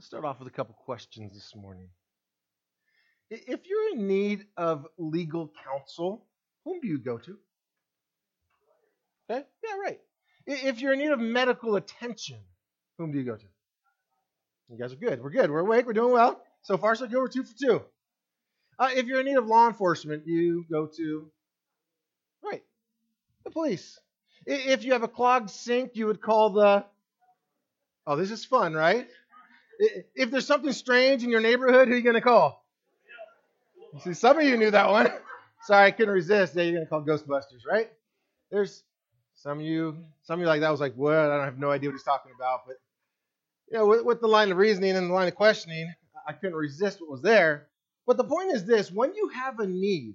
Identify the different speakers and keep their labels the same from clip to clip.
Speaker 1: Let's start off with a couple questions this morning. If you're in need of legal counsel, whom do you go to? Okay, yeah, right. If you're in need of medical attention, whom do you go to? You guys are good. We're good. We're awake. We're doing well. So far, so good. We're two for two. Uh, if you're in need of law enforcement, you go to, right, the police. If you have a clogged sink, you would call the, oh, this is fun, right? If there's something strange in your neighborhood, who are you going to call? See, some of you knew that one. Sorry, I couldn't resist. Yeah, you're going to call Ghostbusters, right? There's some of you, some of you like that was like, what? I don't have no idea what he's talking about. But, you know, with, with the line of reasoning and the line of questioning, I couldn't resist what was there. But the point is this when you have a need,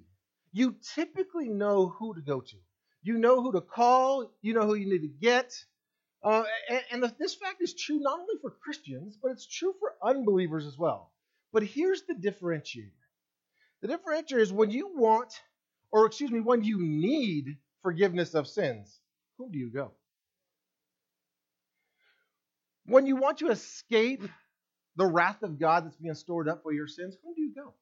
Speaker 1: you typically know who to go to. You know who to call, you know who you need to get. Uh, and, and the, this fact is true not only for Christians, but it's true for unbelievers as well. But here's the differentiator the differentiator is when you want, or excuse me, when you need forgiveness of sins, whom do you go? When you want to escape the wrath of God that's being stored up for your sins, whom do you go?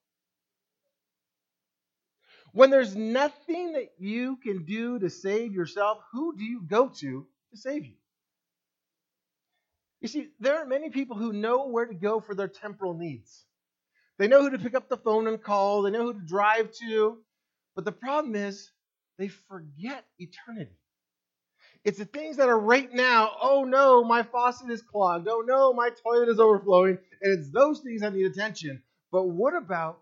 Speaker 1: When there's nothing that you can do to save yourself, who do you go to to save you? You see, there are many people who know where to go for their temporal needs. They know who to pick up the phone and call, they know who to drive to, but the problem is they forget eternity. It's the things that are right now. Oh no, my faucet is clogged. Oh no, my toilet is overflowing. And it's those things that need attention. But what about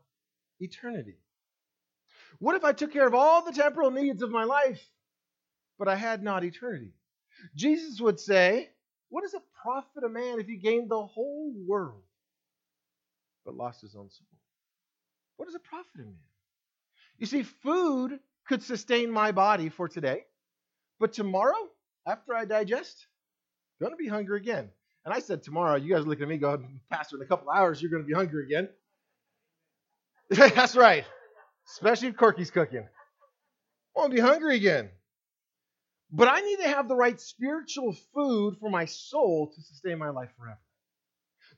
Speaker 1: eternity? What if I took care of all the temporal needs of my life, but I had not eternity? Jesus would say, What does it profit a man if he gained the whole world but lost his own soul? What does it profit a man? You see, food could sustain my body for today, but tomorrow after I digest, I'm going to be hungry again. And I said tomorrow, you guys look at me going, Pastor, in a couple hours, you're going to be hungry again. That's right. Especially if Corky's cooking. I won't be hungry again. But I need to have the right spiritual food for my soul to sustain my life forever.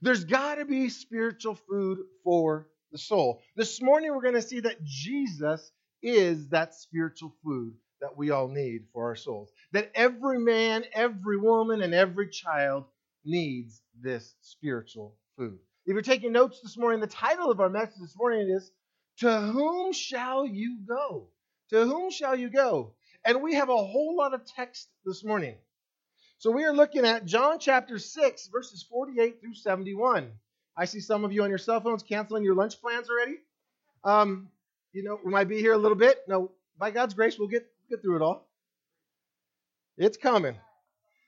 Speaker 1: There's got to be spiritual food for the soul. This morning, we're going to see that Jesus is that spiritual food that we all need for our souls. That every man, every woman, and every child needs this spiritual food. If you're taking notes this morning, the title of our message this morning is To Whom Shall You Go? To whom shall you go? And we have a whole lot of text this morning. So we are looking at John chapter 6, verses 48 through 71. I see some of you on your cell phones canceling your lunch plans already. Um, you know, we might be here a little bit. No, by God's grace, we'll get get through it all. It's coming.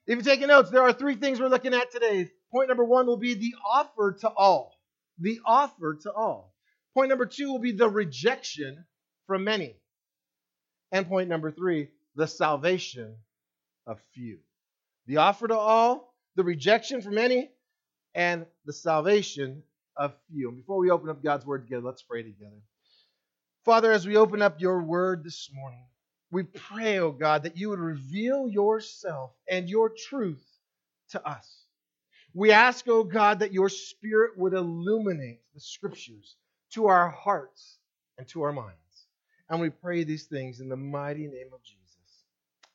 Speaker 1: If you're taking notes, there are three things we're looking at today. Point number one will be the offer to all. The offer to all. Point number two will be the rejection from many. And point number three, the salvation of few. The offer to all, the rejection from many, and the salvation of few. And before we open up God's word together, let's pray together. Father, as we open up your word this morning, we pray, oh God, that you would reveal yourself and your truth to us. We ask, oh God, that your spirit would illuminate the scriptures to our hearts and to our minds. And we pray these things in the mighty name of Jesus.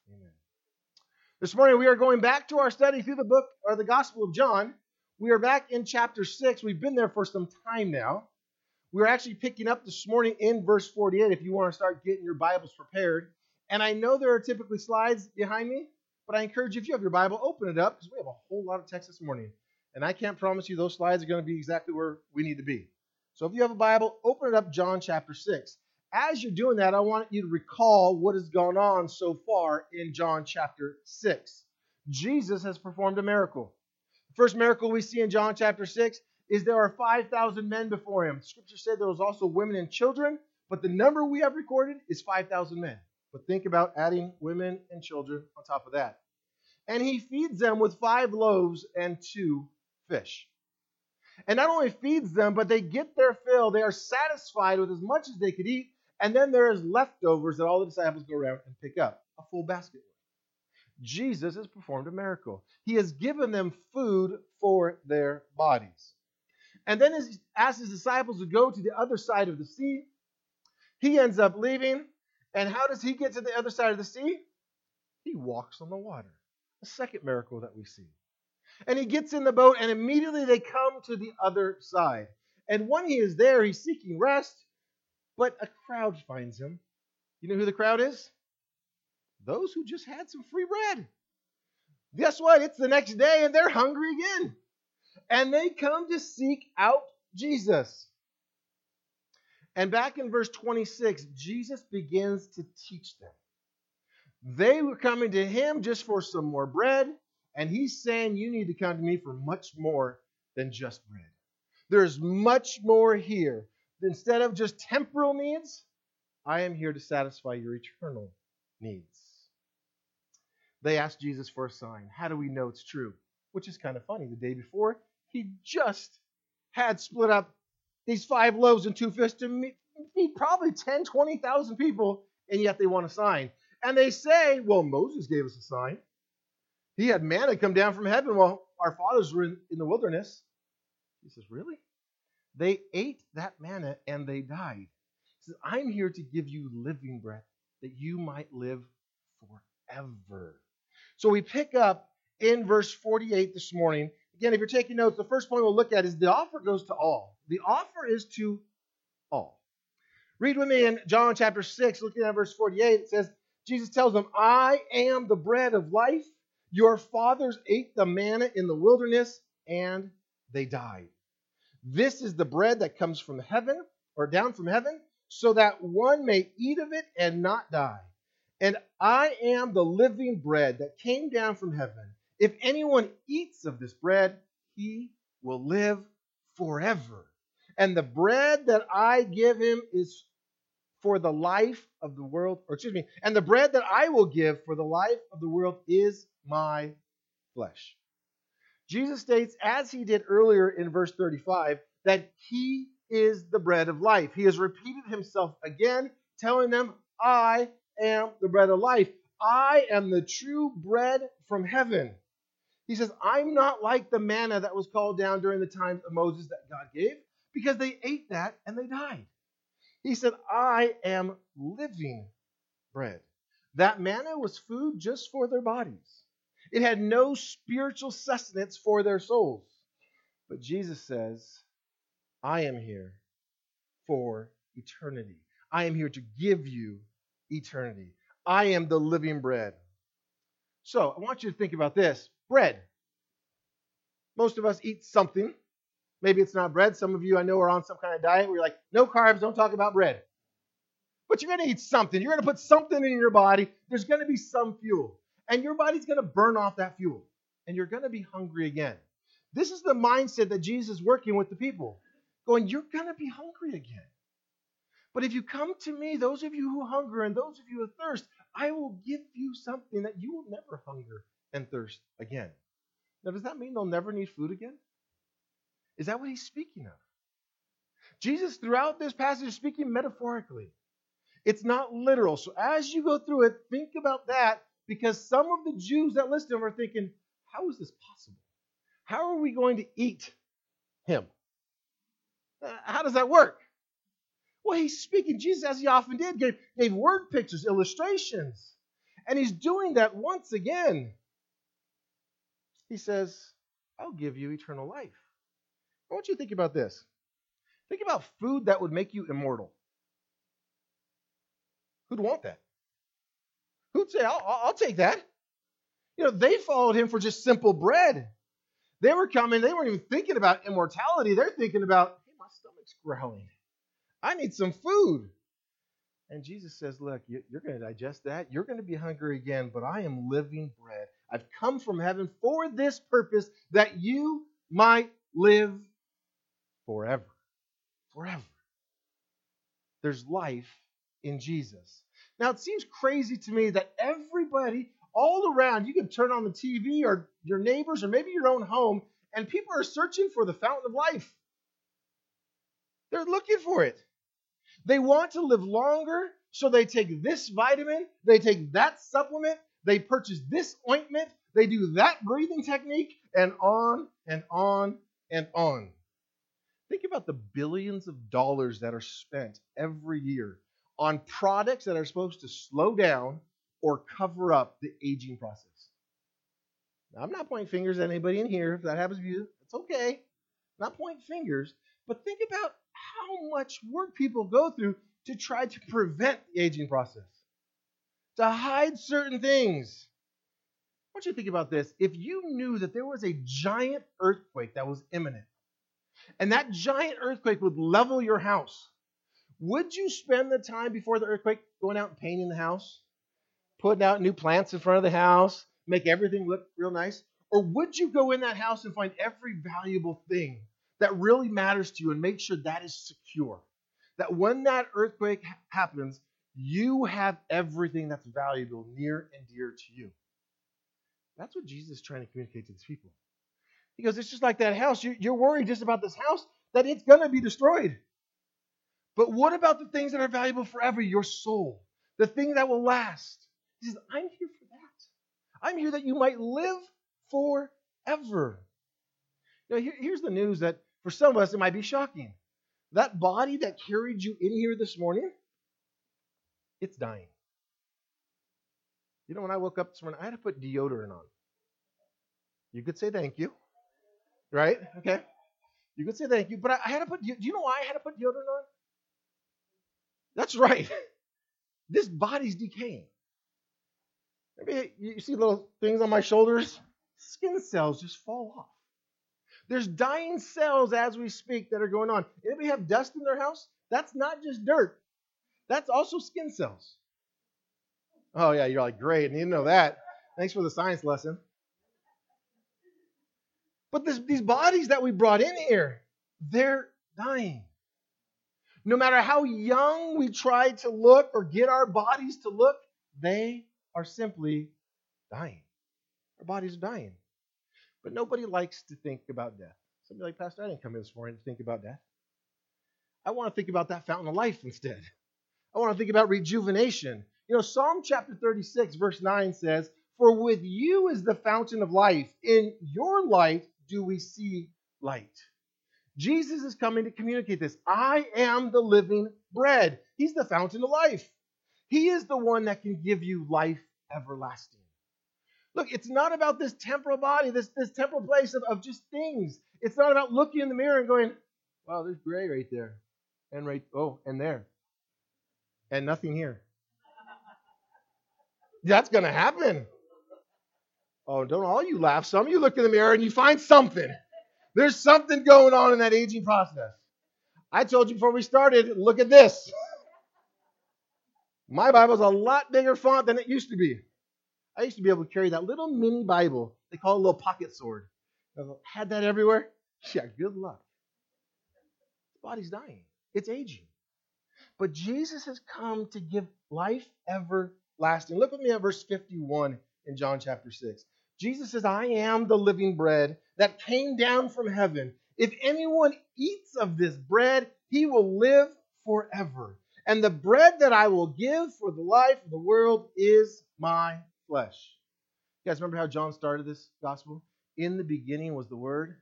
Speaker 1: Amen. This morning we are going back to our study through the book or the Gospel of John. We are back in chapter 6. We've been there for some time now. We're actually picking up this morning in verse 48 if you want to start getting your Bibles prepared. And I know there are typically slides behind me, but I encourage you, if you have your Bible, open it up because we have a whole lot of text this morning. And I can't promise you those slides are going to be exactly where we need to be. So if you have a Bible, open it up, John chapter 6. As you're doing that, I want you to recall what has gone on so far in John chapter 6. Jesus has performed a miracle. The first miracle we see in John chapter 6 is there are 5,000 men before him. Scripture said there was also women and children, but the number we have recorded is 5,000 men. But think about adding women and children on top of that. And he feeds them with five loaves and two fish. And not only feeds them, but they get their fill. They are satisfied with as much as they could eat. And then there is leftovers that all the disciples go around and pick up a full basket. Jesus has performed a miracle. He has given them food for their bodies. And then he asks his disciples to go to the other side of the sea. He ends up leaving. And how does he get to the other side of the sea? He walks on the water. A second miracle that we see. And he gets in the boat, and immediately they come to the other side. And when he is there, he's seeking rest, but a crowd finds him. You know who the crowd is? Those who just had some free bread. Guess what? It's the next day, and they're hungry again. And they come to seek out Jesus. And back in verse 26, Jesus begins to teach them. They were coming to him just for some more bread, and he's saying, You need to come to me for much more than just bread. There's much more here. Instead of just temporal needs, I am here to satisfy your eternal needs. They asked Jesus for a sign. How do we know it's true? Which is kind of funny. The day before, he just had split up these five loaves and two fish to feed probably 10, 20,000 people, and yet they want a sign. And they say, well, Moses gave us a sign. He had manna come down from heaven while our fathers were in, in the wilderness. He says, really? They ate that manna and they died. He says, I'm here to give you living breath that you might live forever. So we pick up in verse 48 this morning. Again, if you're taking notes, the first point we'll look at is the offer goes to all. The offer is to all. Read with me in John chapter 6, looking at verse 48. It says, Jesus tells them, I am the bread of life. Your fathers ate the manna in the wilderness and they died. This is the bread that comes from heaven or down from heaven, so that one may eat of it and not die. And I am the living bread that came down from heaven. If anyone eats of this bread, he will live forever. And the bread that I give him is for the life of the world, or excuse me, and the bread that I will give for the life of the world is my flesh. Jesus states, as he did earlier in verse 35, that he is the bread of life. He has repeated himself again, telling them, I am the bread of life. I am the true bread from heaven. He says, I'm not like the manna that was called down during the times of Moses that God gave, because they ate that and they died. He said, I am living bread. That manna was food just for their bodies, it had no spiritual sustenance for their souls. But Jesus says, I am here for eternity. I am here to give you eternity. I am the living bread. So I want you to think about this bread. Most of us eat something Maybe it's not bread. Some of you I know are on some kind of diet where you're like, no carbs, don't talk about bread. But you're going to eat something. You're going to put something in your body. There's going to be some fuel. And your body's going to burn off that fuel. And you're going to be hungry again. This is the mindset that Jesus is working with the people. Going, you're going to be hungry again. But if you come to me, those of you who hunger and those of you who thirst, I will give you something that you will never hunger and thirst again. Now, does that mean they'll never need food again? Is that what he's speaking of? Jesus, throughout this passage, is speaking metaphorically. It's not literal. So as you go through it, think about that because some of the Jews that listen him are thinking, how is this possible? How are we going to eat him? Uh, how does that work? Well, he's speaking, Jesus, as he often did, gave, gave word pictures, illustrations. And he's doing that once again. He says, I'll give you eternal life. I want you to think about this. Think about food that would make you immortal. Who'd want that? Who'd say, I'll, I'll take that? You know, they followed him for just simple bread. They were coming, they weren't even thinking about immortality. They're thinking about, hey, my stomach's growling. I need some food. And Jesus says, Look, you're going to digest that. You're going to be hungry again, but I am living bread. I've come from heaven for this purpose that you might live forever. Forever. There's life in Jesus. Now, it seems crazy to me that everybody all around, you can turn on the TV or your neighbors or maybe your own home, and people are searching for the fountain of life. They're looking for it. They want to live longer, so they take this vitamin, they take that supplement, they purchase this ointment, they do that breathing technique, and on and on and on. Think about the billions of dollars that are spent every year on products that are supposed to slow down or cover up the aging process. Now, I'm not pointing fingers at anybody in here. If that happens to you, it's okay. I'm not pointing fingers, but think about how much work people go through to try to prevent the aging process, to hide certain things. I want you to think about this. If you knew that there was a giant earthquake that was imminent, and that giant earthquake would level your house, would you spend the time before the earthquake going out and painting the house, putting out new plants in front of the house, make everything look real nice? Or would you go in that house and find every valuable thing that really matters to you and make sure that is secure? That when that earthquake happens, you have everything that's valuable near and dear to you. That's what Jesus is trying to communicate to these people. He goes, It's just like that house. You're worried just about this house that it's going to be destroyed. But what about the things that are valuable forever? Your soul, the thing that will last. He says, I'm here for that. I'm here that you might live forever. Now, here, here's the news that for some of us it might be shocking. That body that carried you in here this morning, it's dying. You know, when I woke up this morning, I had to put deodorant on. You could say thank you, right? Okay. You could say thank you, but I, had to put. Do you know why I had to put deodorant on? That's right. This body's decaying. Maybe you see little things on my shoulders. Skin cells just fall off. There's dying cells as we speak that are going on. Anybody have dust in their house? That's not just dirt. That's also skin cells. Oh yeah, you're like great. Need to know that. Thanks for the science lesson. But this, these bodies that we brought in here, they're dying. No matter how young we try to look or get our bodies to look, they are simply dying. Our bodies are dying. But nobody likes to think about death. Somebody like, Pastor, I didn't come here this morning to think about death. I want to think about that fountain of life instead. I want to think about rejuvenation. You know, Psalm chapter 36, verse 9 says, For with you is the fountain of life. In your light do we see light. Jesus is coming to communicate this. I am the living bread. He's the fountain of life. He is the one that can give you life everlasting. Look, it's not about this temporal body, this, this temporal place of, of just things. It's not about looking in the mirror and going, wow, there's gray right there. And right, oh, and there. And nothing here. That's going to happen. Oh, don't all you laugh. Some of you look in the mirror and you find something. There's something going on in that aging process. I told you before we started, look at this. My Bible's a lot bigger font than it used to be. I used to be able to carry that little mini Bible. They call it a little pocket sword. I had that everywhere. Yeah, good luck. The body's dying. It's aging. But Jesus has come to give life everlasting. Look with me at verse 51 in John chapter 6. Jesus says, I am the living bread that came down from heaven. If anyone eats of this bread, he will live forever. And the bread that I will give for the life of the world is my flesh. You guys remember how John started this gospel? In the beginning was the Word,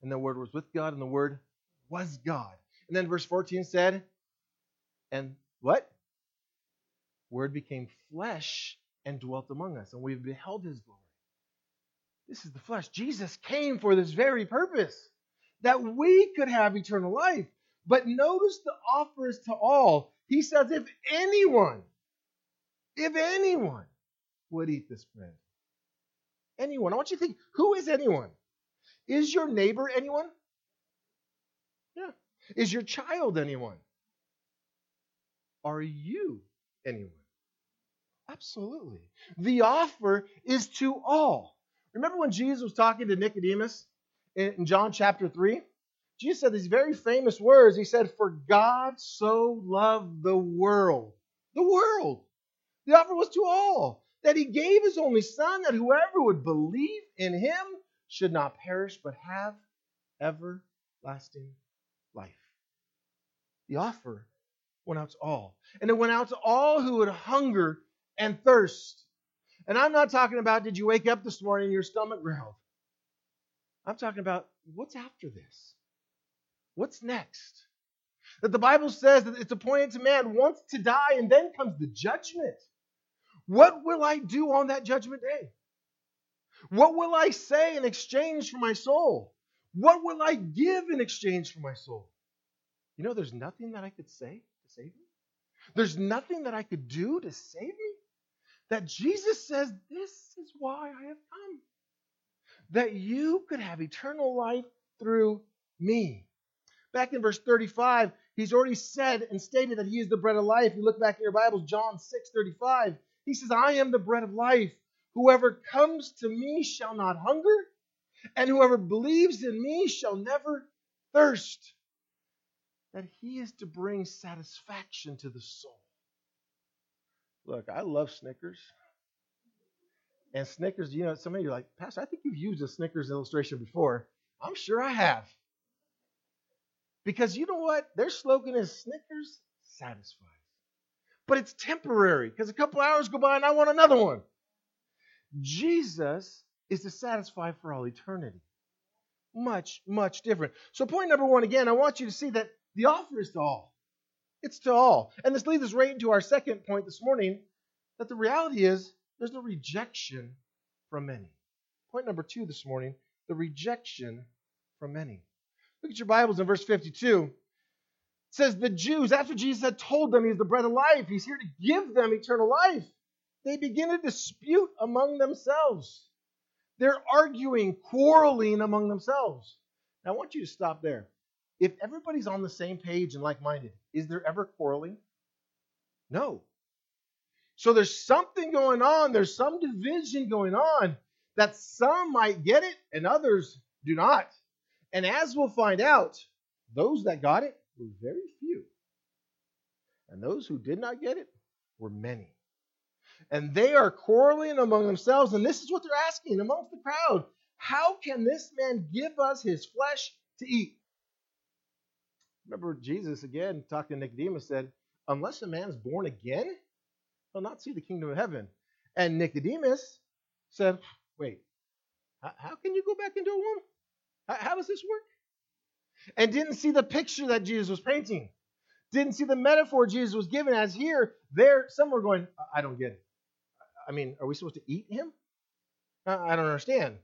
Speaker 1: and the Word was with God, and the Word was God. And then verse 14 said, and what? Word became flesh and dwelt among us, and we've beheld his glory. This is the flesh. Jesus came for this very purpose, that we could have eternal life. But notice the offer is to all. He says, if anyone, if anyone would eat this bread. Anyone. I want you to think, who is anyone? Is your neighbor anyone? Yeah. Is your child anyone? Are you anyone? Absolutely. The offer is to all. Remember when Jesus was talking to Nicodemus in John chapter 3? Jesus said these very famous words. He said, For God so loved the world. The world. The offer was to all. That he gave his only Son, that whoever would believe in him should not perish, but have everlasting life. The offer went out to all. And it went out to all who would hunger and thirst. And I'm not talking about did you wake up this morning and your stomach growled. I'm talking about what's after this? What's next? That the Bible says that it's appointed to man once to die and then comes the judgment. What will I do on that judgment day? What will I say in exchange for my soul? What will I give in exchange for my soul? You know, there's nothing that I could say to save me. There's nothing that I could do to save me. That Jesus says, This is why I have come. That you could have eternal life through me. Back in verse 35, he's already said and stated that he is the bread of life. You look back in your Bibles, John 6 35. He says, I am the bread of life. Whoever comes to me shall not hunger, and whoever believes in me shall never thirst. That he is to bring satisfaction to the soul. Look, I love Snickers. And Snickers, you know, some of you are like, Pastor, I think you've used a Snickers illustration before. I'm sure I have. Because you know what? Their slogan is Snickers satisfies. But it's temporary because a couple hours go by and I want another one. Jesus is to satisfy for all eternity. Much, much different. So, point number one again, I want you to see that the offer is to all. It's to all. And this leads us right into our second point this morning that the reality is there's no rejection from many. Point number two this morning the rejection from many. Look at your Bibles in verse 52. It says, The Jews, after Jesus had told them he's the bread of life, he's here to give them eternal life, they begin a dispute among themselves. They're arguing, quarreling among themselves. Now, I want you to stop there. If everybody's on the same page and like minded, is there ever quarreling? No. So there's something going on, there's some division going on that some might get it and others do not. And as we'll find out, those that got it were very few. And those who did not get it were many. And they are quarreling among themselves, and this is what they're asking amongst the crowd How can this man give us his flesh to eat? Remember, Jesus again talking to Nicodemus said, Unless a man is born again, he'll not see the kingdom of heaven. And Nicodemus said, Wait, how can you go back into a womb? How does this work? And didn't see the picture that Jesus was painting. Didn't see the metaphor Jesus was giving as here, there, some were going, I don't get it. I mean, are we supposed to eat him? I don't understand.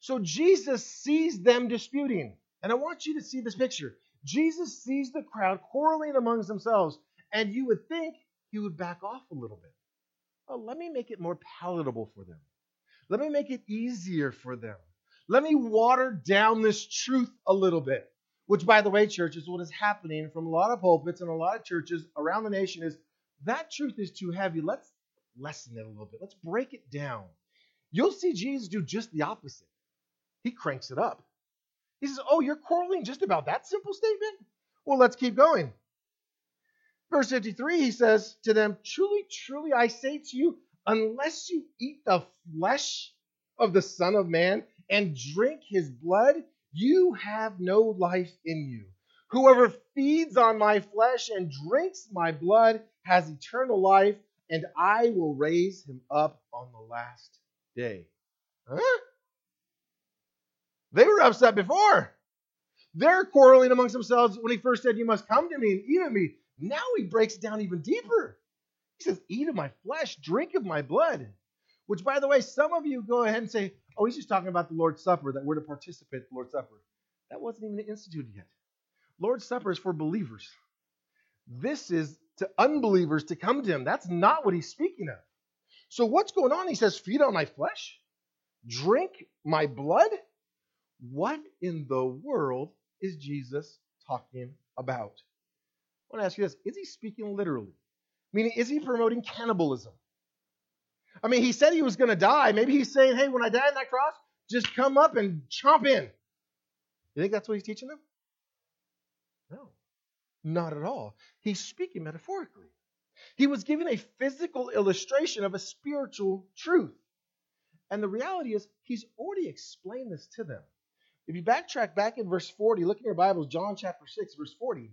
Speaker 1: So Jesus sees them disputing. And I want you to see this picture. Jesus sees the crowd quarreling amongst themselves, and you would think he would back off a little bit. Well, let me make it more palatable for them. Let me make it easier for them. Let me water down this truth a little bit. Which, by the way, church, is what is happening from a lot of pulpits and a lot of churches around the nation is that truth is too heavy. Let's lessen it a little bit. Let's break it down. You'll see Jesus do just the opposite. He cranks it up. He says, Oh, you're quarreling just about that simple statement? Well, let's keep going. Verse 53, he says to them, Truly, truly, I say to you, unless you eat the flesh of the Son of Man and drink his blood, you have no life in you. Whoever feeds on my flesh and drinks my blood has eternal life, and I will raise him up on the last day. Huh? They were upset before. They're quarreling amongst themselves when he first said, You must come to me and eat of me. Now he breaks it down even deeper. He says, Eat of my flesh, drink of my blood. Which, by the way, some of you go ahead and say, Oh, he's just talking about the Lord's Supper, that we're to participate in the Lord's Supper. That wasn't even instituted yet. Lord's Supper is for believers. This is to unbelievers to come to him. That's not what he's speaking of. So, what's going on? He says, Feed on my flesh, drink my blood. What in the world is Jesus talking about? I want to ask you this Is he speaking literally? Meaning, is he promoting cannibalism? I mean, he said he was going to die. Maybe he's saying, hey, when I die on that cross, just come up and chomp in. You think that's what he's teaching them? No, not at all. He's speaking metaphorically. He was giving a physical illustration of a spiritual truth. And the reality is, he's already explained this to them. If you backtrack back in verse 40, look in your Bibles, John chapter 6, verse 40.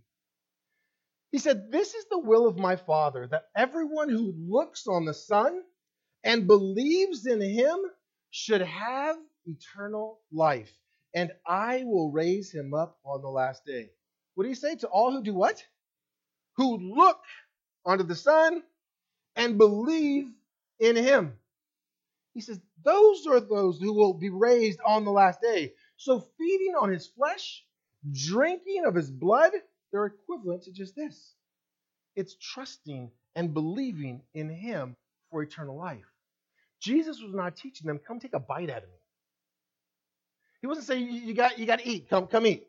Speaker 1: He said, This is the will of my Father, that everyone who looks on the Son and believes in him should have eternal life, and I will raise him up on the last day. What do you say to all who do what? Who look onto the Son and believe in him. He says, Those are those who will be raised on the last day. So, feeding on his flesh, drinking of his blood, they're equivalent to just this it's trusting and believing in him for eternal life. Jesus was not teaching them, come take a bite out of me. He wasn't saying you got you got to eat, come come eat.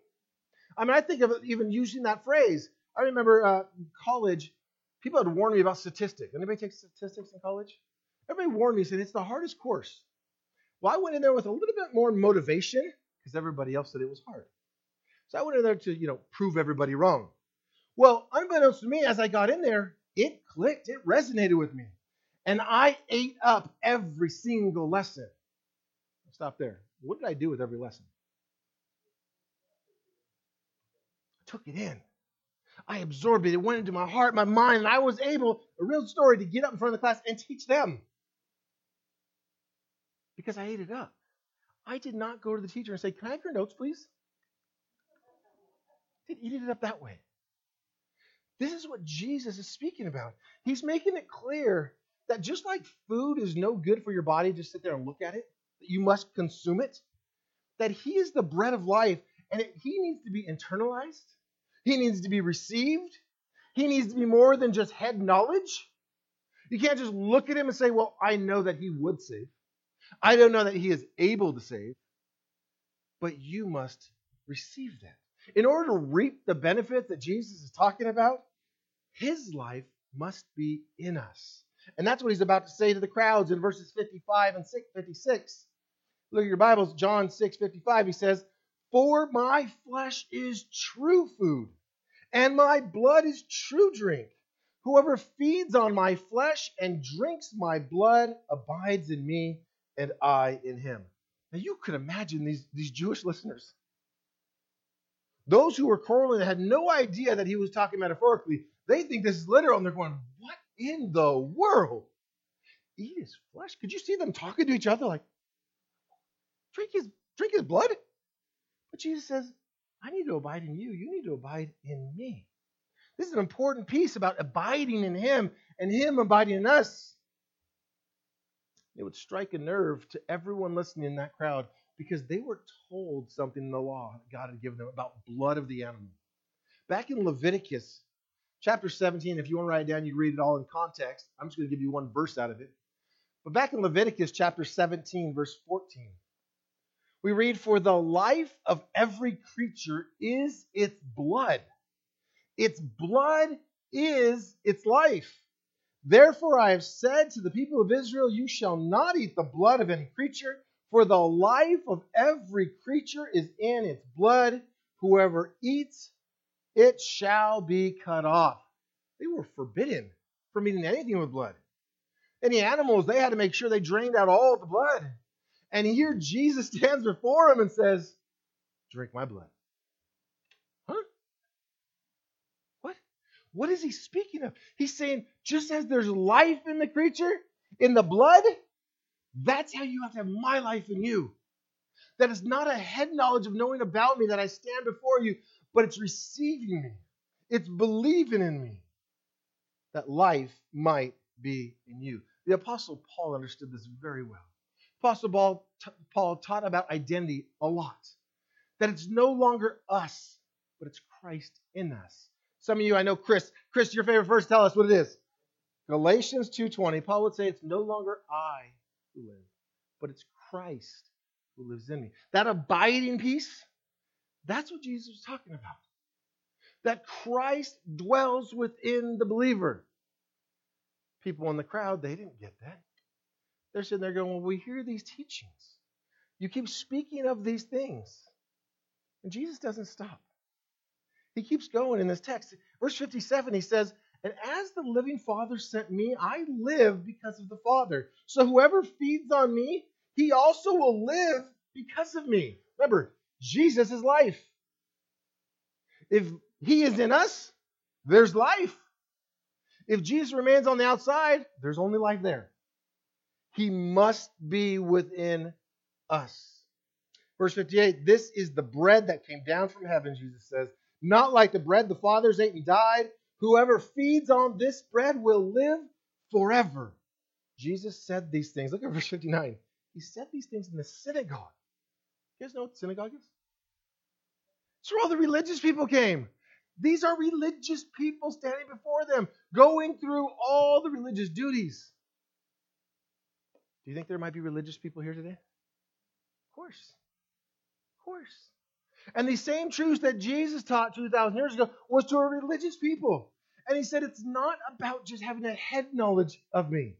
Speaker 1: I mean, I think of even using that phrase. I remember uh, college, people had warned me about statistics. Anybody take statistics in college? Everybody warned me, said it's the hardest course. Well, I went in there with a little bit more motivation because everybody else said it was hard. So I went in there to, you know, prove everybody wrong. Well, unbeknownst to me, as I got in there, it clicked, it resonated with me. And I ate up every single lesson. Stop there. What did I do with every lesson? I took it in. I absorbed it. It went into my heart, my mind, and I was able, a real story, to get up in front of the class and teach them. Because I ate it up. I did not go to the teacher and say, Can I have your notes, please? I did eat it up that way. This is what Jesus is speaking about. He's making it clear that just like food is no good for your body, just sit there and look at it, that you must consume it, that He is the bread of life, and it, He needs to be internalized, He needs to be received, He needs to be more than just head knowledge. You can't just look at Him and say, Well, I know that He would save. I don't know that He is able to save, but you must receive that. In order to reap the benefit that Jesus is talking about, His life must be in us. And that's what he's about to say to the crowds in verses 55 and 56. Look at your Bibles, John 6 55. He says, For my flesh is true food, and my blood is true drink. Whoever feeds on my flesh and drinks my blood abides in me, and I in him. Now you could imagine these, these Jewish listeners. Those who were quarreling had no idea that he was talking metaphorically. They think this is literal, and they're going, What in the world? Eat his flesh. Could you see them talking to each other like, drink his, drink his blood? But Jesus says, I need to abide in you. You need to abide in me. This is an important piece about abiding in him and him abiding in us. It would strike a nerve to everyone listening in that crowd because they were told something in the law that God had given them about blood of the animal. Back in Leviticus chapter 17, if you want to write it down, you read it all in context. I'm just going to give you one verse out of it. But back in Leviticus chapter 17, verse 14, we read, For the life of every creature is its blood. Its blood is its life. Therefore I have said to the people of Israel, You shall not eat the blood of any creature, for the life of every creature is in its blood. Whoever eats it shall be cut off. They were forbidden from eating anything with blood. Any animals, they had to make sure they drained out all the blood. And here Jesus stands before them and says, Drink my blood. Huh? What? What is he speaking of? He's saying, just as there's life in the creature, in the blood, that's how you have to have my life in you. That is not a head knowledge of knowing about me that I stand before you, but it's receiving me, it's believing in me that life might be in you. The Apostle Paul understood this very well. Apostle Paul, Paul taught about identity a lot. That it's no longer us, but it's Christ in us. Some of you, I know Chris. Chris, your favorite verse, tell us what it is. Galatians 2.20, Paul would say it's no longer I who live, but it's Christ who lives in me. That abiding peace, that's what Jesus was talking about. That Christ dwells within the believer. People in the crowd, they didn't get that. They're sitting there going, Well, we hear these teachings. You keep speaking of these things. And Jesus doesn't stop. He keeps going in this text. Verse 57, he says, And as the living Father sent me, I live because of the Father. So whoever feeds on me, he also will live because of me. Remember, Jesus is life. If he is in us, there's life. If Jesus remains on the outside, there's only life there. He must be within us. Verse 58 This is the bread that came down from heaven, Jesus says, not like the bread the fathers ate and died. Whoever feeds on this bread will live forever. Jesus said these things. Look at verse 59. He said these things in the synagogue. You guys know what synagogue is? It's where all the religious people came. These are religious people standing before them, going through all the religious duties. Do you think there might be religious people here today? Of course. Of course. And these same truths that Jesus taught 2,000 years ago was to a religious people. And he said it's not about just having a head knowledge of me.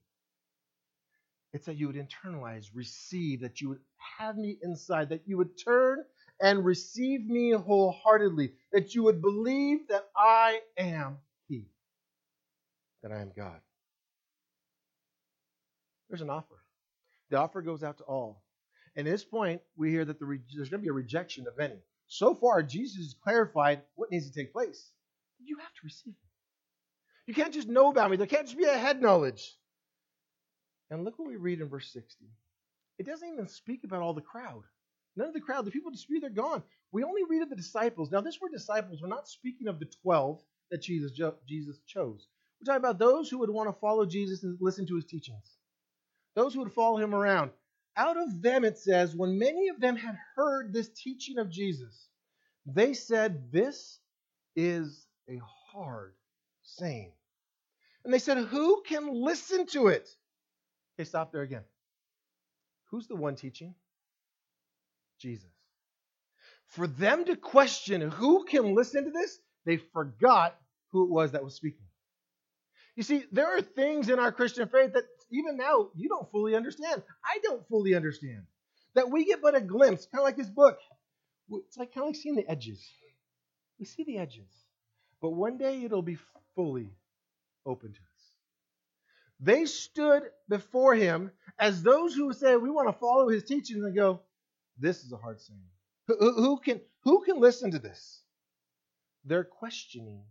Speaker 1: It's that you would internalize, receive, that you would have me inside, that you would turn and receive me wholeheartedly, that you would believe that I am He, that I am God. There's an offer. The offer goes out to all. And at this point, we hear that the re- there's going to be a rejection of many. So far, Jesus has clarified what needs to take place. You have to receive. You can't just know about me. There can't just be a head knowledge. And look what we read in verse 60. It doesn't even speak about all the crowd. None of the crowd, the people dispute, they're gone. We only read of the disciples. Now, this word disciples, we're not speaking of the 12 that Jesus, Jesus chose. We're talking about those who would want to follow Jesus and listen to his teachings, those who would follow him around. Out of them, it says, when many of them had heard this teaching of Jesus, they said, This is a hard saying. And they said, Who can listen to it? Okay, stop there again. Who's the one teaching? Jesus. For them to question who can listen to this, they forgot who it was that was speaking. You see, there are things in our Christian faith that even now you don't fully understand. I don't fully understand. That we get but a glimpse, kind of like this book. It's like kind of like seeing the edges. We see the edges. But one day it'll be fully open to us. They stood before him as those who say, We want to follow his teachings, and go, This is a hard saying. Who, who, can, who can listen to this? They're questioning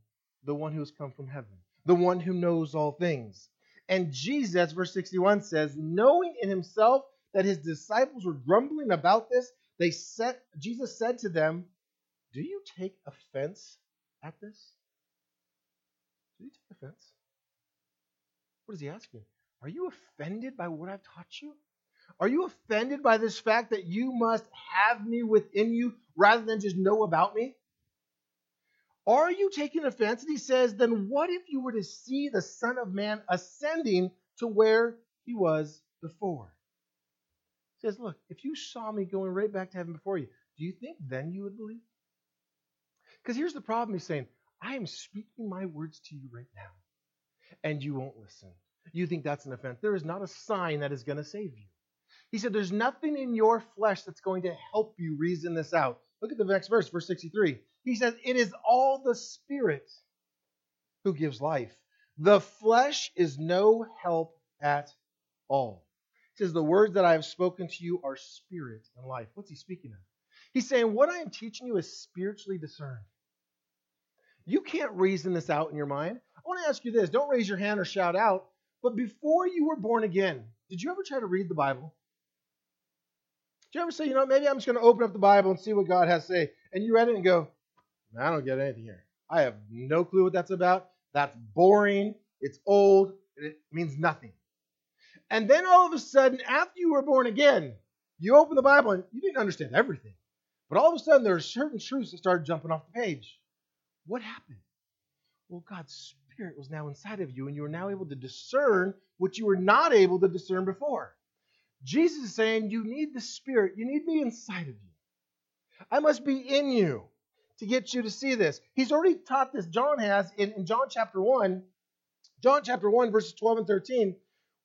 Speaker 1: the one who has come from heaven, the one who knows all things. And Jesus, verse 61 says, knowing in himself that his disciples were grumbling about this, they said, Jesus said to them, Do you take offense at this? Do you take offense? What is he asking? Are you offended by what I've taught you? Are you offended by this fact that you must have me within you rather than just know about me? Are you taking offense? And he says, Then what if you were to see the Son of Man ascending to where he was before? He says, Look, if you saw me going right back to heaven before you, do you think then you would believe? Because here's the problem he's saying, I am speaking my words to you right now and you won't listen. You think that's an offense. There is not a sign that is going to save you. He said, There's nothing in your flesh that's going to help you reason this out. Look at the next verse, verse 63. He says, It is all the Spirit who gives life. The flesh is no help at all. He says, The words that I have spoken to you are spirit and life. What's he speaking of? He's saying, What I am teaching you is spiritually discerned. You can't reason this out in your mind. I want to ask you this don't raise your hand or shout out, but before you were born again, did you ever try to read the Bible? Did you ever say, you know, maybe I'm just going to open up the Bible and see what God has to say? And you read it and go, I don't get anything here. I have no clue what that's about. That's boring. It's old. It means nothing. And then all of a sudden, after you were born again, you open the Bible and you didn't understand everything. But all of a sudden, there are certain truths that started jumping off the page. What happened? Well, God's Spirit was now inside of you, and you are now able to discern what you were not able to discern before. Jesus is saying, You need the Spirit. You need me inside of you. I must be in you to get you to see this. He's already taught this, John has, in, in John chapter 1. John chapter 1, verses 12 and 13.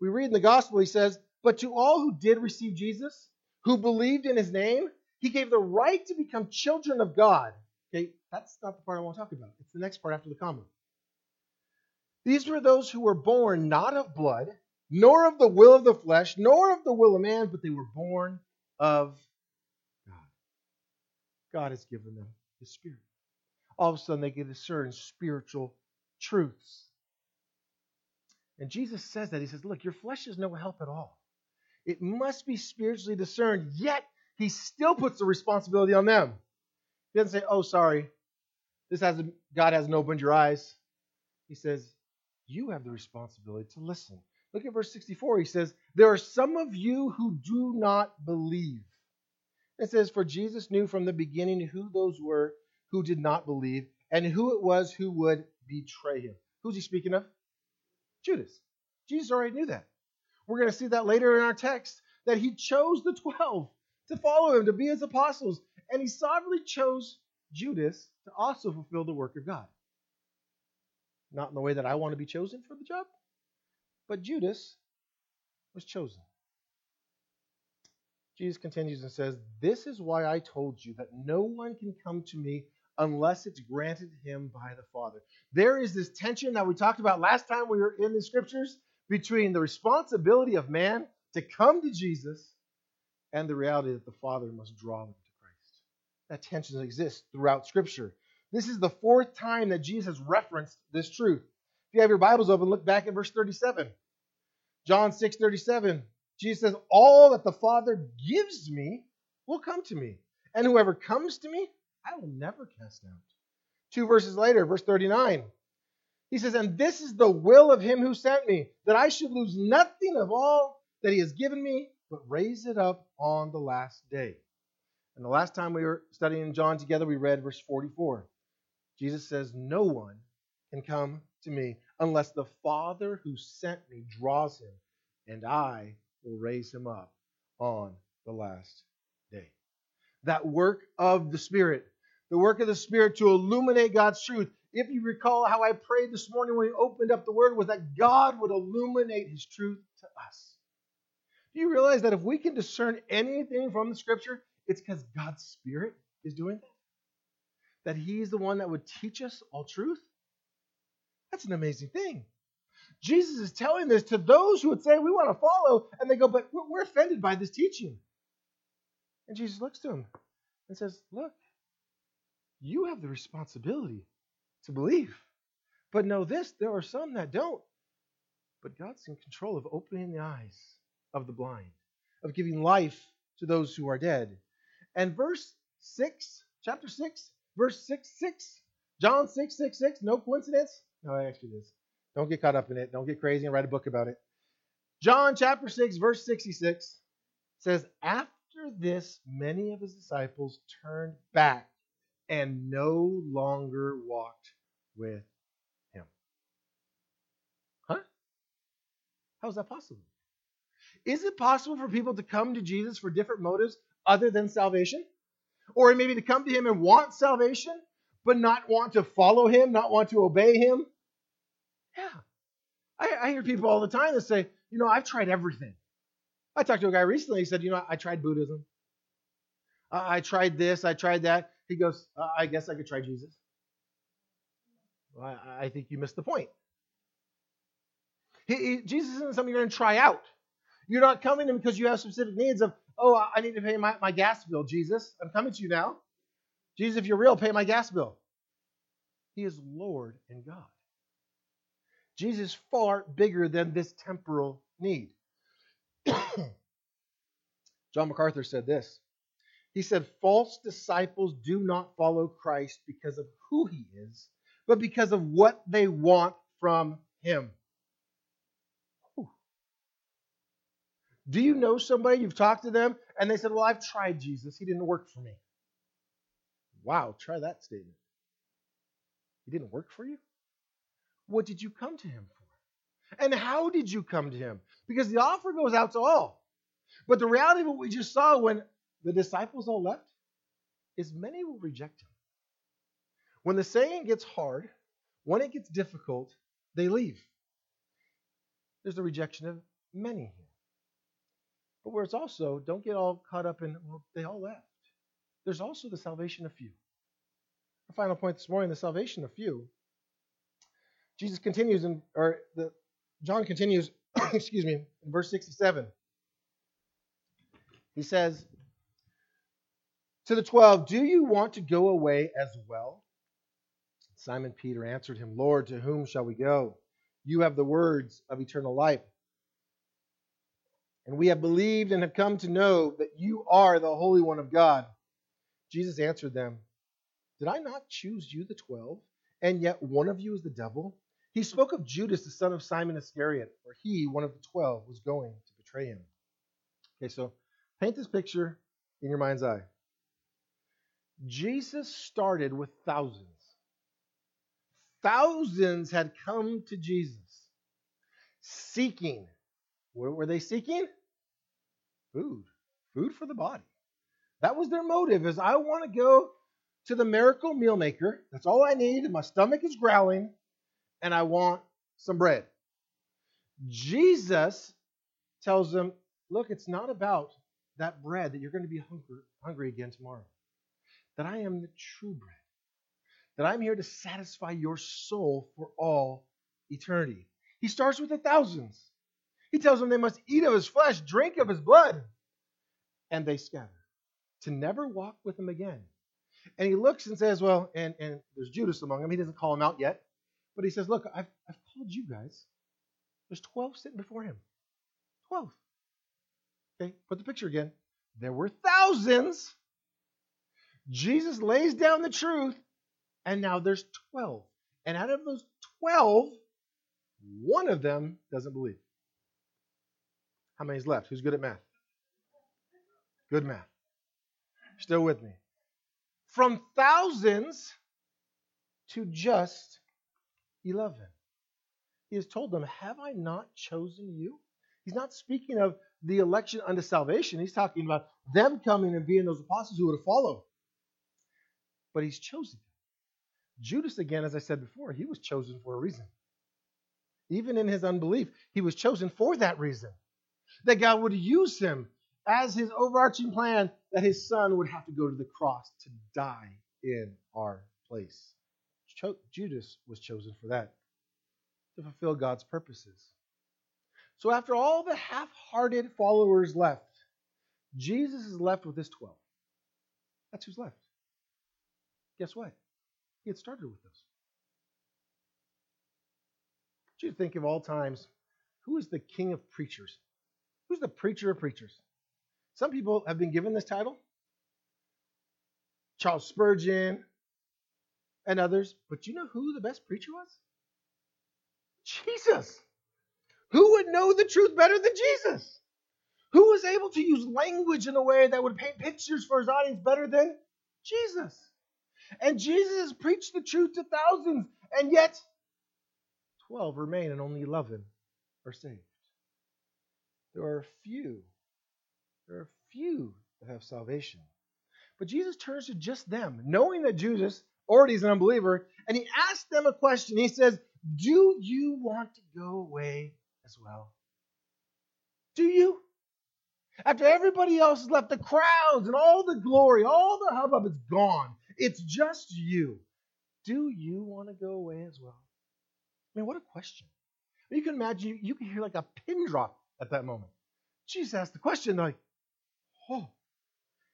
Speaker 1: We read in the gospel, he says, But to all who did receive Jesus, who believed in his name, he gave the right to become children of God. Okay, that's not the part I want to talk about. It's the next part after the comma. These were those who were born not of blood, nor of the will of the flesh, nor of the will of man, but they were born of God. God has given them His Spirit. All of a sudden, they can discern spiritual truths. And Jesus says that. He says, Look, your flesh is no help at all. It must be spiritually discerned. Yet, he still puts the responsibility on them. He doesn't say, "Oh, sorry, this hasn't God hasn't opened your eyes." He says, "You have the responsibility to listen." Look at verse 64. He says, "There are some of you who do not believe." It says, "For Jesus knew from the beginning who those were who did not believe and who it was who would betray him." Who's he speaking of? Judas. Jesus already knew that. We're going to see that later in our text that he chose the 12 to follow him, to be his apostles, and he sovereignly chose Judas to also fulfill the work of God. Not in the way that I want to be chosen for the job, but Judas was chosen. Jesus continues and says, This is why I told you that no one can come to me unless it's granted him by the Father. There is this tension that we talked about last time we were in the scriptures between the responsibility of man to come to Jesus and the reality that the Father must draw them to Christ. That tension exists throughout Scripture. This is the fourth time that Jesus referenced this truth. If you have your Bibles open, look back at verse 37. John 6 37. Jesus says, All that the Father gives me will come to me, and whoever comes to me, I will never cast out. Two verses later, verse 39. He says, And this is the will of him who sent me, that I should lose nothing of all that he has given me, but raise it up on the last day. And the last time we were studying John together, we read verse 44. Jesus says, No one can come to me unless the Father who sent me draws him, and I will raise him up on the last day. That work of the Spirit, the work of the Spirit to illuminate God's truth. If you recall how I prayed this morning when we opened up the Word, was that God would illuminate His truth to us. Do you realize that if we can discern anything from the scripture, it's because God's Spirit is doing that? That He's the one that would teach us all truth? That's an amazing thing. Jesus is telling this to those who would say, We want to follow, and they go, But we're offended by this teaching. And Jesus looks to him and says, Look, you have the responsibility to believe. But know this there are some that don't. But God's in control of opening the eyes of the blind, of giving life to those who are dead. And verse 6, chapter 6, verse 6, 6, John 6, 6, 6, no coincidence? No, I actually it is. Don't get caught up in it. Don't get crazy and write a book about it. John chapter 6, verse 66 says, After this, many of his disciples turned back and no longer walked with him. Huh? How is that possible? Is it possible for people to come to Jesus for different motives other than salvation? Or maybe to come to him and want salvation, but not want to follow him, not want to obey him? Yeah. I, I hear people all the time that say, you know, I've tried everything. I talked to a guy recently. He said, you know, I tried Buddhism. I tried this. I tried that. He goes, uh, I guess I could try Jesus. Well, I, I think you missed the point. He, he, Jesus isn't something you're going to try out. You're not coming to him because you have specific needs of, oh, I need to pay my, my gas bill, Jesus. I'm coming to you now. Jesus, if you're real, pay my gas bill. He is Lord and God. Jesus is far bigger than this temporal need. John MacArthur said this. He said, False disciples do not follow Christ because of who he is, but because of what they want from him. Do you know somebody, you've talked to them, and they said, Well, I've tried Jesus. He didn't work for me. Wow, try that statement. He didn't work for you? What did you come to him for? And how did you come to him? Because the offer goes out to all. But the reality of what we just saw when the disciples all left is many will reject him. When the saying gets hard, when it gets difficult, they leave. There's the rejection of many here. But where it's also, don't get all caught up in, well, they all left. There's also the salvation of few. Our final point this morning the salvation of few. Jesus continues, in, or the, John continues, excuse me, in verse 67. He says, To the twelve, do you want to go away as well? Simon Peter answered him, Lord, to whom shall we go? You have the words of eternal life. and we have believed and have come to know that you are the Holy One of God. Jesus answered them, Did I not choose you, the twelve, and yet one of you is the devil? He spoke of Judas, the son of Simon Iscariot, for he, one of the twelve, was going to betray him. Okay, so paint this picture in your mind's eye. Jesus started with thousands. Thousands had come to Jesus seeking. What were they seeking? Food. Food for the body. That was their motive is I want to go to the miracle meal maker. That's all I need. My stomach is growling and I want some bread. Jesus tells them, look, it's not about that bread that you're going to be hungry, again tomorrow. That I am the true bread. That I'm here to satisfy your soul for all eternity. He starts with the thousands. He tells them they must eat of his flesh, drink of his blood. And they scatter to never walk with him again. And he looks and says, Well, and, and there's Judas among them. He doesn't call him out yet. But he says, Look, I've, I've called you guys. There's 12 sitting before him. 12. Okay, put the picture again. There were thousands. Jesus lays down the truth, and now there's 12. And out of those 12, one of them doesn't believe. How many's left? Who's good at math? Good math. Still with me. From thousands to just 11. He has told them, Have I not chosen you? He's not speaking of the election unto salvation. He's talking about them coming and being those apostles who would have followed. But he's chosen. Judas, again, as I said before, he was chosen for a reason. Even in his unbelief, he was chosen for that reason. That God would use him as his overarching plan that his son would have to go to the cross to die in our place. Judas was chosen for that, to fulfill God's purposes. So after all the half hearted followers left, Jesus is left with his 12. That's who's left. Guess what? He had started with those. you think of all times, who is the king of preachers? Who's the preacher of preachers? Some people have been given this title. Charles Spurgeon and others. But you know who the best preacher was? Jesus. Who would know the truth better than Jesus? Who was able to use language in a way that would paint pictures for his audience better than Jesus? And Jesus preached the truth to thousands, and yet 12 remain and only 11 are saved. There are few there are few that have salvation. But Jesus turns to just them, knowing that Judas already is an unbeliever, and he asks them a question. He says, Do you want to go away as well? Do you? After everybody else has left, the crowds and all the glory, all the hubbub is gone. It's just you. Do you want to go away as well? I mean, what a question. You can imagine, you, you can hear like a pin drop at that moment. Jesus asked the question, like, Oh,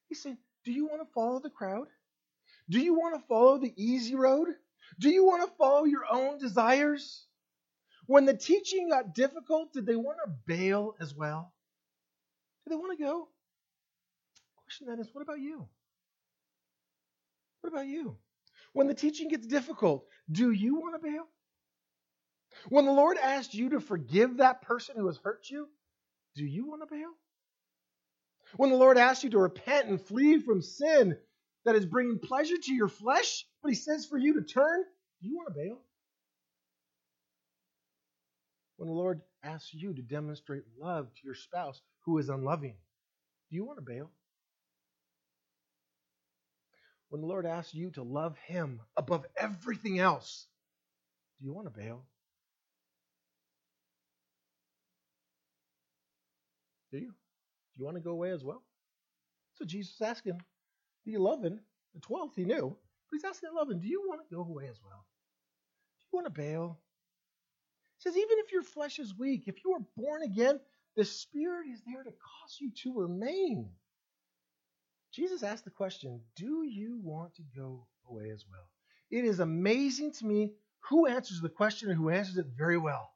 Speaker 1: he's saying, Do you want to follow the crowd? Do you want to follow the easy road? Do you want to follow your own desires? When the teaching got difficult, did they want to bail as well? Do they want to go? Question then is, what about you? What about you? When the teaching gets difficult, do you want to bail? When the Lord asked you to forgive that person who has hurt you, do you want to bail? When the Lord asks you to repent and flee from sin that is bringing pleasure to your flesh, but He says for you to turn, do you want to bail? When the Lord asks you to demonstrate love to your spouse who is unloving, do you want to bail? When the Lord asks you to love Him above everything else, do you want to bail? Do you? Do you want to go away as well? So Jesus is asking the 11, the 12th he knew, but he's asking the 11, do you want to go away as well? Do you want to bail? He says, even if your flesh is weak, if you are born again, the Spirit is there to cause you to remain. Jesus asked the question, do you want to go away as well? It is amazing to me who answers the question and who answers it very well.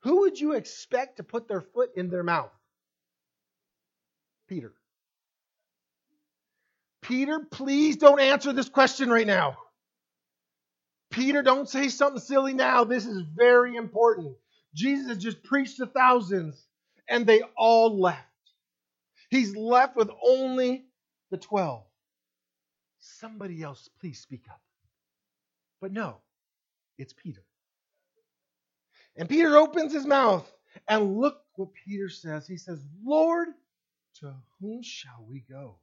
Speaker 1: who would you expect to put their foot in their mouth? Peter. Peter, please don't answer this question right now. Peter, don't say something silly now. This is very important. Jesus just preached to thousands, and they all left. He's left with only the 12. Somebody else, please speak up. But no, it's Peter. And Peter opens his mouth, and look what Peter says. He says, Lord, to whom shall we go?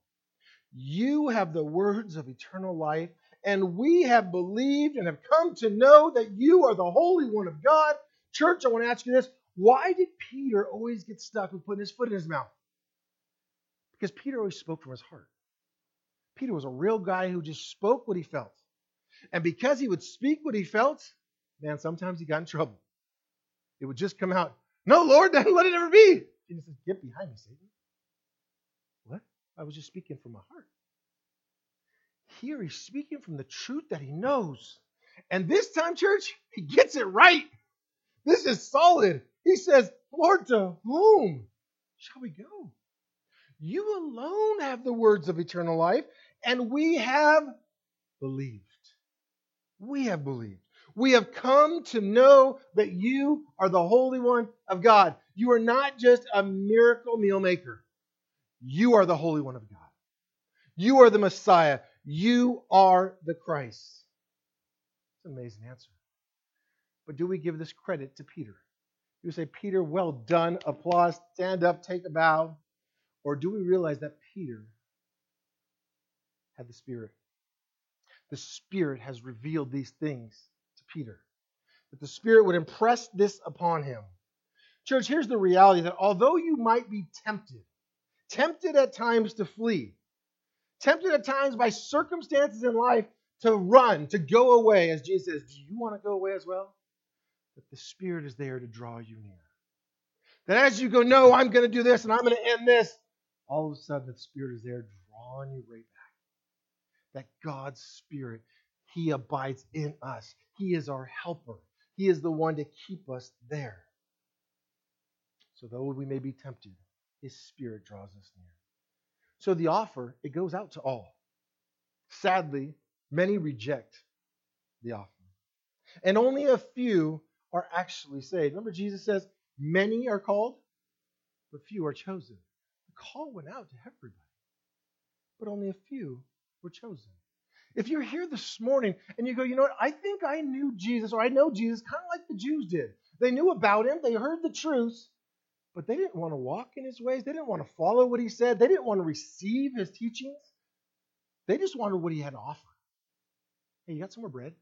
Speaker 1: You have the words of eternal life, and we have believed and have come to know that you are the Holy One of God. Church, I want to ask you this. Why did Peter always get stuck with putting his foot in his mouth? Because Peter always spoke from his heart. Peter was a real guy who just spoke what he felt. And because he would speak what he felt, man, sometimes he got in trouble. It would just come out, No, Lord, let it ever be. Jesus says, Get behind me, Satan. I was just speaking from my heart. Here he's speaking from the truth that he knows. And this time, church, he gets it right. This is solid. He says, Lord, to whom shall we go? You alone have the words of eternal life, and we have believed. We have believed. We have come to know that you are the Holy One of God. You are not just a miracle meal maker. You are the Holy One of God. You are the Messiah. You are the Christ. It's an amazing answer. But do we give this credit to Peter? Do we say, Peter, well done, applause, stand up, take a bow? Or do we realize that Peter had the Spirit? The Spirit has revealed these things to Peter. That the Spirit would impress this upon him. Church, here's the reality that although you might be tempted, tempted at times to flee, tempted at times by circumstances in life to run, to go away, as Jesus says, Do you want to go away as well? But the Spirit is there to draw you near. That as you go, No, I'm going to do this and I'm going to end this, all of a sudden the Spirit is there drawing you right back. That God's Spirit, He abides in us. He is our helper. He is the one to keep us there. So though we may be tempted, His Spirit draws us near. So the offer, it goes out to all. Sadly, many reject the offer. And only a few are actually saved. Remember, Jesus says, Many are called, but few are chosen The call went out to everybody, but only a few were chosen. If you're here this morning and you go, you know what, I think I knew Jesus, or I know Jesus kind of like the Jews did. They knew about him, they heard the truth, but they didn't want to walk in his ways. They didn't want to follow what he said. They didn't want to receive his teachings. They just wanted what he had to offer. Hey, you got some more bread?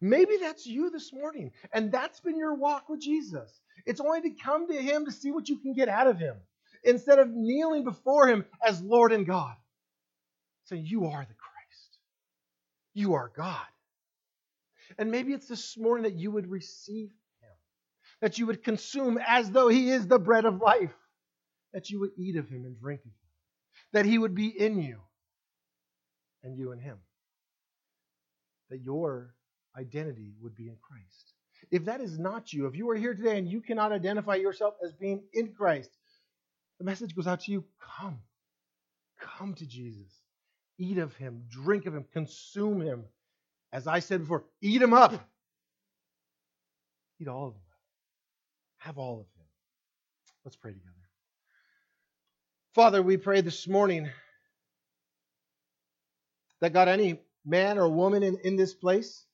Speaker 1: Maybe that's you this morning, and that's been your walk with Jesus. It's only to come to him to see what you can get out of him instead of kneeling before him as Lord and God. Saying, You are the Christ. You are God. And maybe it's this morning that you would receive that you would consume as though he is the bread of life, that you would eat of him and drink of him, that he would be in you and you in him, that your identity would be in Christ. If that is not you, if you are here today and you cannot identify yourself as being in Christ, the message goes out to you come. Come to Jesus. Eat of him, drink of him, consume him. As I said before, eat him up. Eat all of him. Have all of him. Let's pray together. Father, we pray this morning that God, any man or woman in, in this place,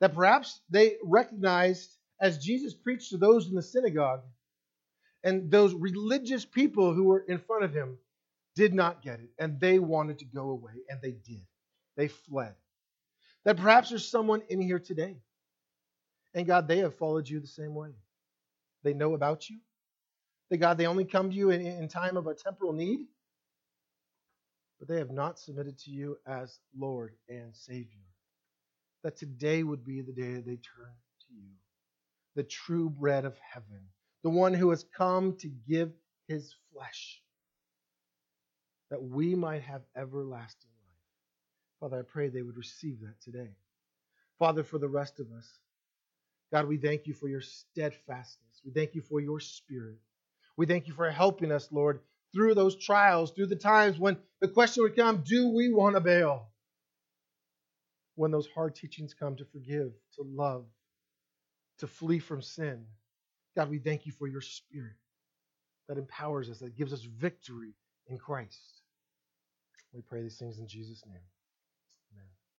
Speaker 1: that perhaps they recognized as Jesus preached to those in the synagogue and those religious people who were in front of him did not get it, and they wanted to go away, and they did. They fled. That perhaps there's someone in here today, and God, they have followed you the same way. They know about you. That God, they only come to you in, in time of a temporal need, but they have not submitted to you as Lord and Savior. That today would be the day they turn to you, the true bread of heaven the one who has come to give his flesh, that we might have everlasting life. Father, I pray they would receive that today. Father, for the rest of us, God, we thank you for your steadfastness. We thank you for your spirit. We thank you for helping us, Lord, through those trials, through the times when the question would come do we want to bail? When those hard teachings come to forgive, to love, to flee from sin. God, we thank you for your spirit that empowers us, that gives us victory in Christ. We pray these things in Jesus' name.